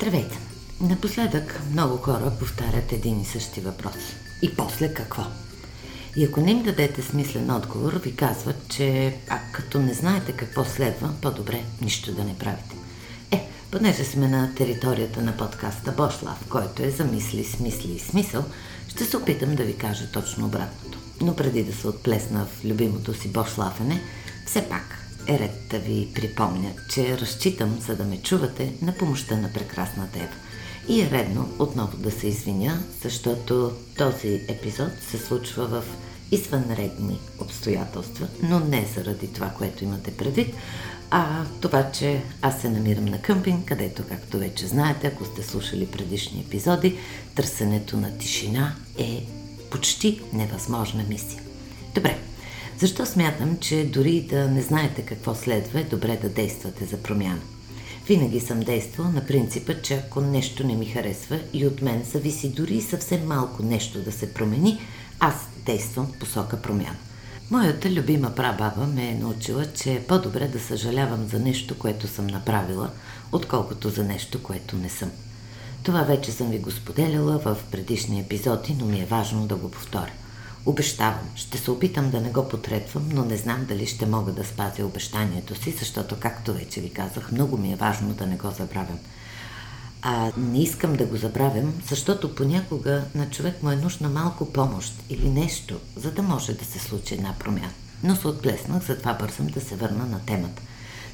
Здравейте! Напоследък много хора повтарят един и същи въпрос. И после какво? И ако не им дадете смислен отговор, ви казват, че а като не знаете какво следва, по-добре нищо да не правите. Е, понеже сме на територията на подкаста Бошлав, който е за мисли, смисли и смисъл, ще се опитам да ви кажа точно обратното. Но преди да се отплесна в любимото си Бошлафене, все пак е ред да ви припомня, че разчитам, за да ме чувате, на помощта на прекрасната Ева. И е редно отново да се извиня, защото този епизод се случва в извънредни обстоятелства, но не заради това, което имате предвид, а това, че аз се намирам на къмпинг, където, както вече знаете, ако сте слушали предишни епизоди, търсенето на тишина е почти невъзможна мисия. Добре, защо смятам, че дори да не знаете какво следва, е добре да действате за промяна? Винаги съм действал на принципа, че ако нещо не ми харесва и от мен зависи дори съвсем малко нещо да се промени, аз действам в посока промяна. Моята любима прабаба ме е научила, че е по-добре да съжалявам за нещо, което съм направила, отколкото за нещо, което не съм. Това вече съм ви го споделяла в предишни епизоди, но ми е важно да го повторя. Обещавам, ще се опитам да не го потретвам, но не знам дали ще мога да спазя обещанието си, защото, както вече ви казах, много ми е важно да не го забравям. А не искам да го забравям, защото понякога на човек му е нужна малко помощ или нещо, за да може да се случи една промяна. Но се отплеснах, затова бързам да се върна на темата.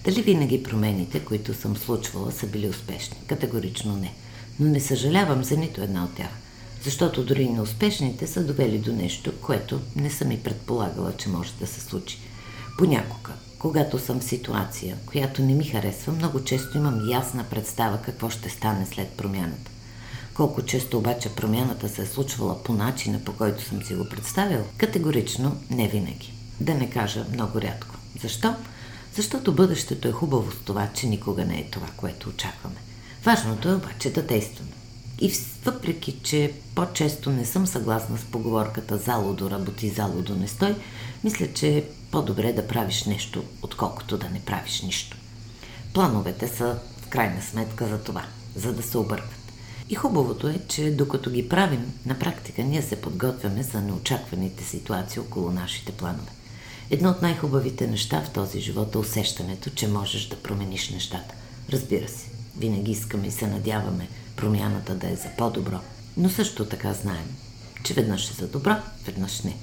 Дали винаги промените, които съм случвала, са били успешни? Категорично не. Но не съжалявам за нито една от тях защото дори неуспешните са довели до нещо, което не съм и предполагала, че може да се случи. Понякога, когато съм в ситуация, която не ми харесва, много често имам ясна представа какво ще стане след промяната. Колко често обаче промяната се е случвала по начина, по който съм си го представил, категорично не винаги. Да не кажа много рядко. Защо? Защото бъдещето е хубаво с това, че никога не е това, което очакваме. Важното е обаче да действаме. И въпреки, че по-често не съм съгласна с поговорката залудо работи, залудо не стой, мисля, че е по-добре да правиш нещо, отколкото да не правиш нищо. Плановете са в крайна сметка за това, за да се объркат. И хубавото е, че докато ги правим, на практика ние се подготвяме за неочакваните ситуации около нашите планове. Едно от най-хубавите неща в този живот е усещането, че можеш да промениш нещата. Разбира се, винаги искаме и се надяваме промяната да е за по-добро. Но също така знаем, че веднъж е за добро, веднъж не.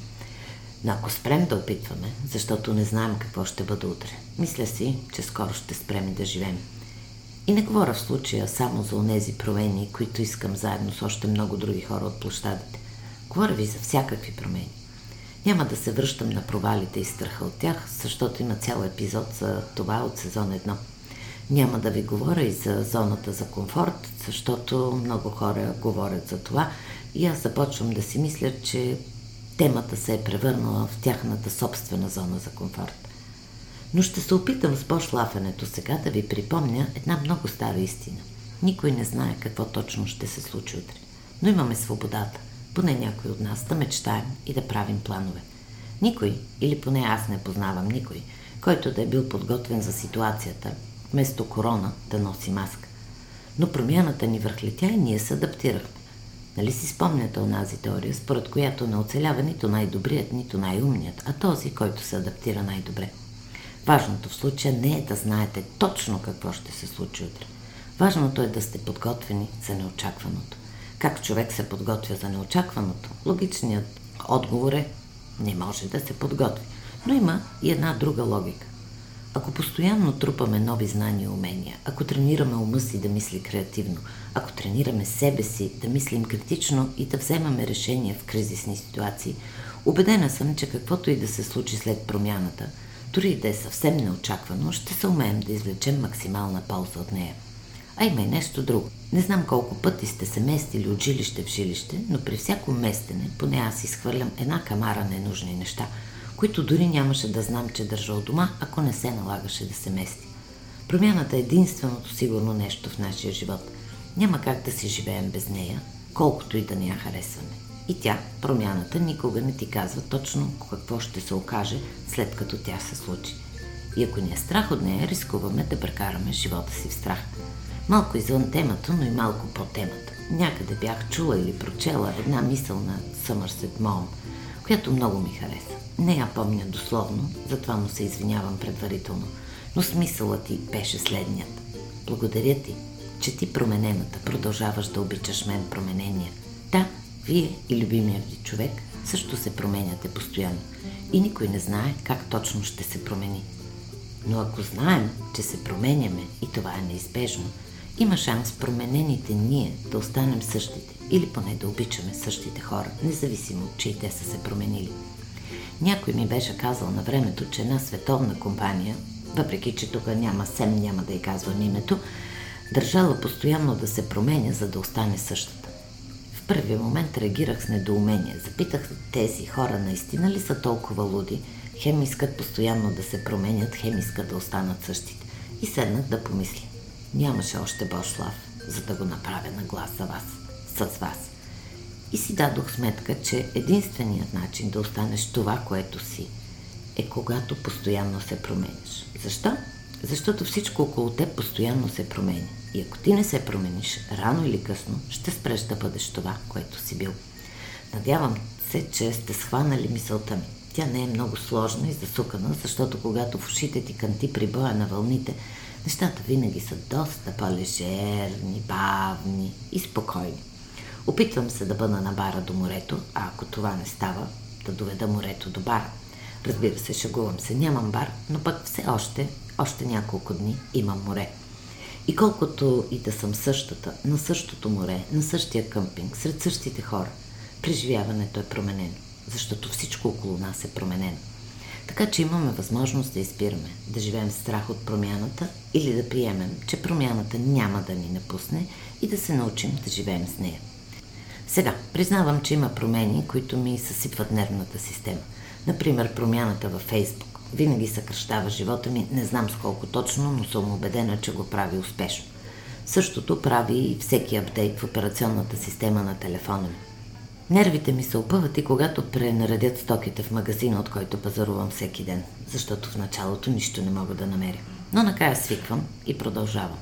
Но ако спрем да опитваме, защото не знаем какво ще бъде утре, мисля си, че скоро ще спрем да живеем. И не говоря в случая само за онези промени, които искам заедно с още много други хора от площадите. Говоря ви за всякакви промени. Няма да се връщам на провалите и страха от тях, защото има цял епизод за това от сезон 1. Няма да ви говоря и за зоната за комфорт, защото много хора говорят за това и аз започвам да си мисля, че темата се е превърнала в тяхната собствена зона за комфорт. Но ще се опитам с пошлафенето сега да ви припомня една много стара истина. Никой не знае какво точно ще се случи утре. Но имаме свободата, поне някой от нас, да мечтаем и да правим планове. Никой, или поне аз не познавам никой, който да е бил подготвен за ситуацията, вместо корона да носи маска. Но промяната ни върхлетя и ние се адаптирахме. Нали си спомняте онази теория, според която не оцелява нито най-добрият, нито най-умният, а този, който се адаптира най-добре. Важното в случая не е да знаете точно какво ще се случи утре. Важното е да сте подготвени за неочакваното. Как човек се подготвя за неочакваното? Логичният отговор е не може да се подготви. Но има и една друга логика. Ако постоянно трупаме нови знания и умения, ако тренираме ума си да мисли креативно, ако тренираме себе си да мислим критично и да вземаме решения в кризисни ситуации, убедена съм, че каквото и да се случи след промяната, дори и да е съвсем неочаквано, ще се умеем да извлечем максимална полза от нея. А има и нещо друго. Не знам колко пъти сте се местили от жилище в жилище, но при всяко местене, поне аз изхвърлям една камара ненужни неща – които дори нямаше да знам, че държа от дома, ако не се налагаше да се мести. Промяната е единственото сигурно нещо в нашия живот. Няма как да си живеем без нея, колкото и да не я харесваме. И тя, промяната, никога не ти казва точно какво ще се окаже след като тя се случи. И ако ни е страх от нея, рискуваме да прекараме живота си в страх. Малко извън темата, но и малко по темата. Някъде бях чула или прочела една мисъл на Съмърсет Моум, която много ми хареса. Не я помня дословно, затова му се извинявам предварително, но смисълът ти беше следният. Благодаря ти, че ти променената продължаваш да обичаш мен променения. Да, вие и любимият ви човек също се променяте постоянно и никой не знае как точно ще се промени. Но ако знаем, че се променяме и това е неизбежно, има шанс променените ние да останем същите или поне да обичаме същите хора, независимо, че и те са се променили. Някой ми беше казал на времето, че една световна компания, въпреки че тук няма сем, няма да й казвам името, държала постоянно да се променя, за да остане същата. В първия момент реагирах с недоумение. Запитах тези хора наистина ли са толкова луди, хем искат постоянно да се променят, хем искат да останат същите. И седнах да помисля. Нямаше още Бошлав, за да го направя на глас за вас, с вас. И си дадох сметка, че единственият начин да останеш това, което си, е когато постоянно се променяш. Защо? Защото всичко около теб постоянно се променя. И ако ти не се промениш, рано или късно ще спреш да бъдеш това, което си бил. Надявам се, че сте схванали мисълта ми. Тя не е много сложна и засукана, защото когато в ушите ти канти при боя на вълните, нещата винаги са доста по-лежерни, бавни и спокойни. Опитвам се да бъда на бара до морето, а ако това не става, да доведа морето до бара. Разбира се, шагувам се, нямам бар, но пък все още, още няколко дни имам море. И колкото и да съм същата, на същото море, на същия къмпинг, сред същите хора, преживяването е променено, защото всичко около нас е променено. Така че имаме възможност да изпираме, да живеем страх от промяната или да приемем, че промяната няма да ни напусне и да се научим да живеем с нея. Сега, признавам, че има промени, които ми съсипват нервната система. Например, промяната във Фейсбук. Винаги съкръщава живота ми, не знам с колко точно, но съм убедена, че го прави успешно. Същото прави и всеки апдейт в операционната система на телефона ми. Нервите ми се опъват и когато пренаредят стоките в магазина, от който пазарувам всеки ден, защото в началото нищо не мога да намеря. Но накрая свиквам и продължавам.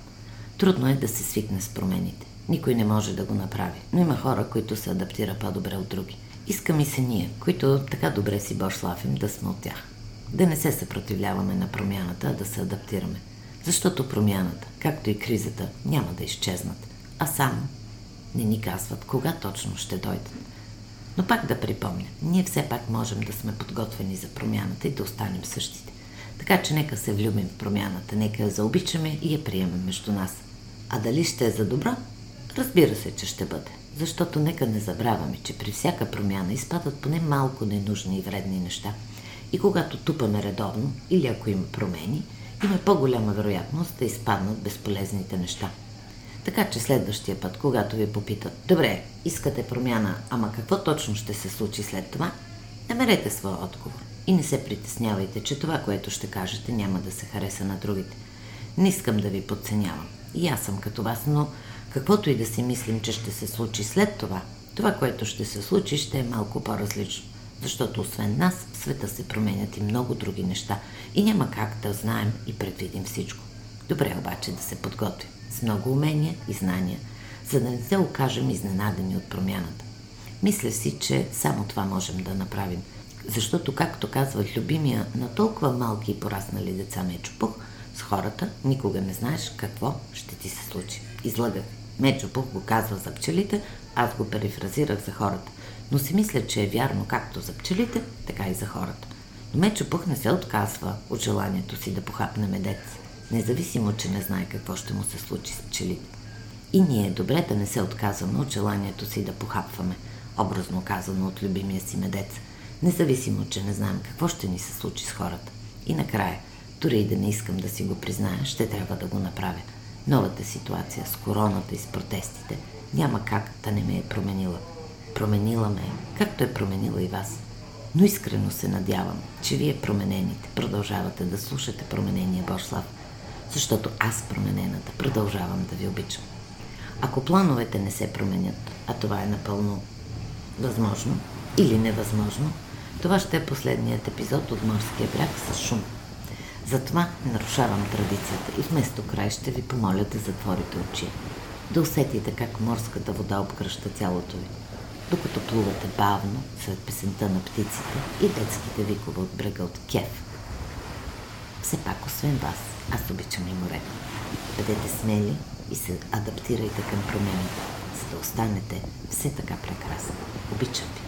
Трудно е да се свикне с промените. Никой не може да го направи, но има хора, които се адаптира по-добре от други. Иска ми се ние, които така добре си бошлафим, да сме от тях. Да не се съпротивляваме на промяната, а да се адаптираме. Защото промяната, както и кризата, няма да изчезнат, а само не ни казват кога точно ще дойдат. Но пак да припомня, ние все пак можем да сме подготвени за промяната и да останем същите. Така че нека се влюбим в промяната, нека я заобичаме и я приемем между нас. А дали ще е за добро? Разбира се, че ще бъде. Защото нека не забравяме, че при всяка промяна изпадат поне малко ненужни и вредни неща. И когато тупаме редовно, или ако има промени, има по-голяма вероятност да изпаднат безполезните неща. Така че следващия път, когато ви попитат, добре, искате промяна, ама какво точно ще се случи след това, намерете своя отговор. И не се притеснявайте, че това, което ще кажете, няма да се хареса на другите. Не искам да ви подценявам. И аз съм като вас, но каквото и да си мислим, че ще се случи след това, това, което ще се случи, ще е малко по-различно. Защото освен нас, в света се променят и много други неща и няма как да знаем и предвидим всичко. Добре обаче да се подготвим с много умения и знания, за да не се окажем изненадени от промяната. Мисля си, че само това можем да направим. Защото, както казват любимия на толкова малки и пораснали деца Мечопух, с хората никога не знаеш какво ще ти се случи. Излъгах. Мечопух го казва за пчелите, аз го перифразирах за хората. Но си мисля, че е вярно както за пчелите, така и за хората. Но Мечопух не се отказва от желанието си да похапне медец независимо, че не знае какво ще му се случи с пчелите. И ние е добре да не се отказваме от желанието си да похапваме, образно казано от любимия си медец, независимо, че не знаем какво ще ни се случи с хората. И накрая, дори и да не искам да си го призная, ще трябва да го направя. Новата ситуация с короната и с протестите няма как да не ме е променила. Променила ме е, както е променила и вас. Но искрено се надявам, че вие променените продължавате да слушате променения Бошлав – защото аз променената продължавам да ви обичам. Ако плановете не се променят, а това е напълно възможно или невъзможно, това ще е последният епизод от Морския бряг с шум. Затова нарушавам традицията и вместо край ще ви помоля да затворите очи. Да усетите как морската вода обгръща тялото ви, докато плувате бавно сред песента на птиците и детските викове от брега от Кев. Все пак, освен вас, аз обичам и морето. Бъдете смели и се адаптирайте към промените, за да останете все така прекрасни. Обичам ви.